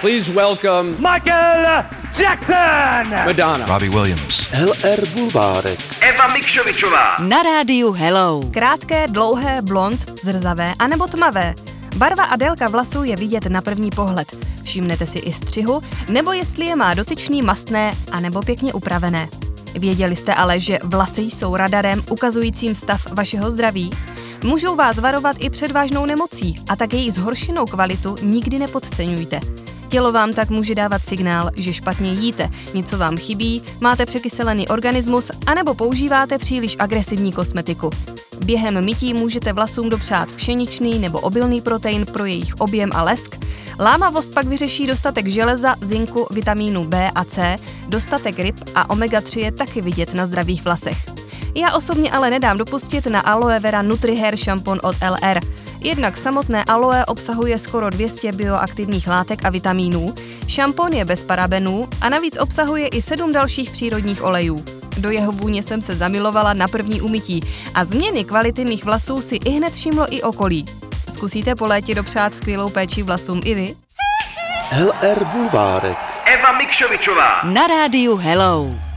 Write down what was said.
Please welcome Michael Jackson! Madonna. Robbie Williams. LR Bulvárek. Eva Mikšovičová. Na rádiu Hello. Krátké, dlouhé, blond, zrzavé anebo tmavé. Barva a délka vlasů je vidět na první pohled. Všimnete si i střihu, nebo jestli je má dotyčný mastné anebo pěkně upravené. Věděli jste ale, že vlasy jsou radarem ukazujícím stav vašeho zdraví? Můžou vás varovat i před vážnou nemocí a tak její zhoršenou kvalitu nikdy nepodceňujte. Tělo vám tak může dávat signál, že špatně jíte, něco vám chybí, máte překyselený organismus anebo používáte příliš agresivní kosmetiku. Během mytí můžete vlasům dopřát pšeničný nebo obilný protein pro jejich objem a lesk. Lámavost pak vyřeší dostatek železa, zinku, vitamínu B a C, dostatek ryb a omega-3 je taky vidět na zdravých vlasech. Já osobně ale nedám dopustit na Aloe Vera Nutrihair šampon od LR. Jednak samotné aloe obsahuje skoro 200 bioaktivních látek a vitamínů, šampon je bez parabenů a navíc obsahuje i sedm dalších přírodních olejů. Do jeho vůně jsem se zamilovala na první umytí a změny kvality mých vlasů si i hned všimlo i okolí. Zkusíte po létě dopřát skvělou péči vlasům i vy? LR Bulvárek. Eva Mikšovičová. Na rádiu Hello.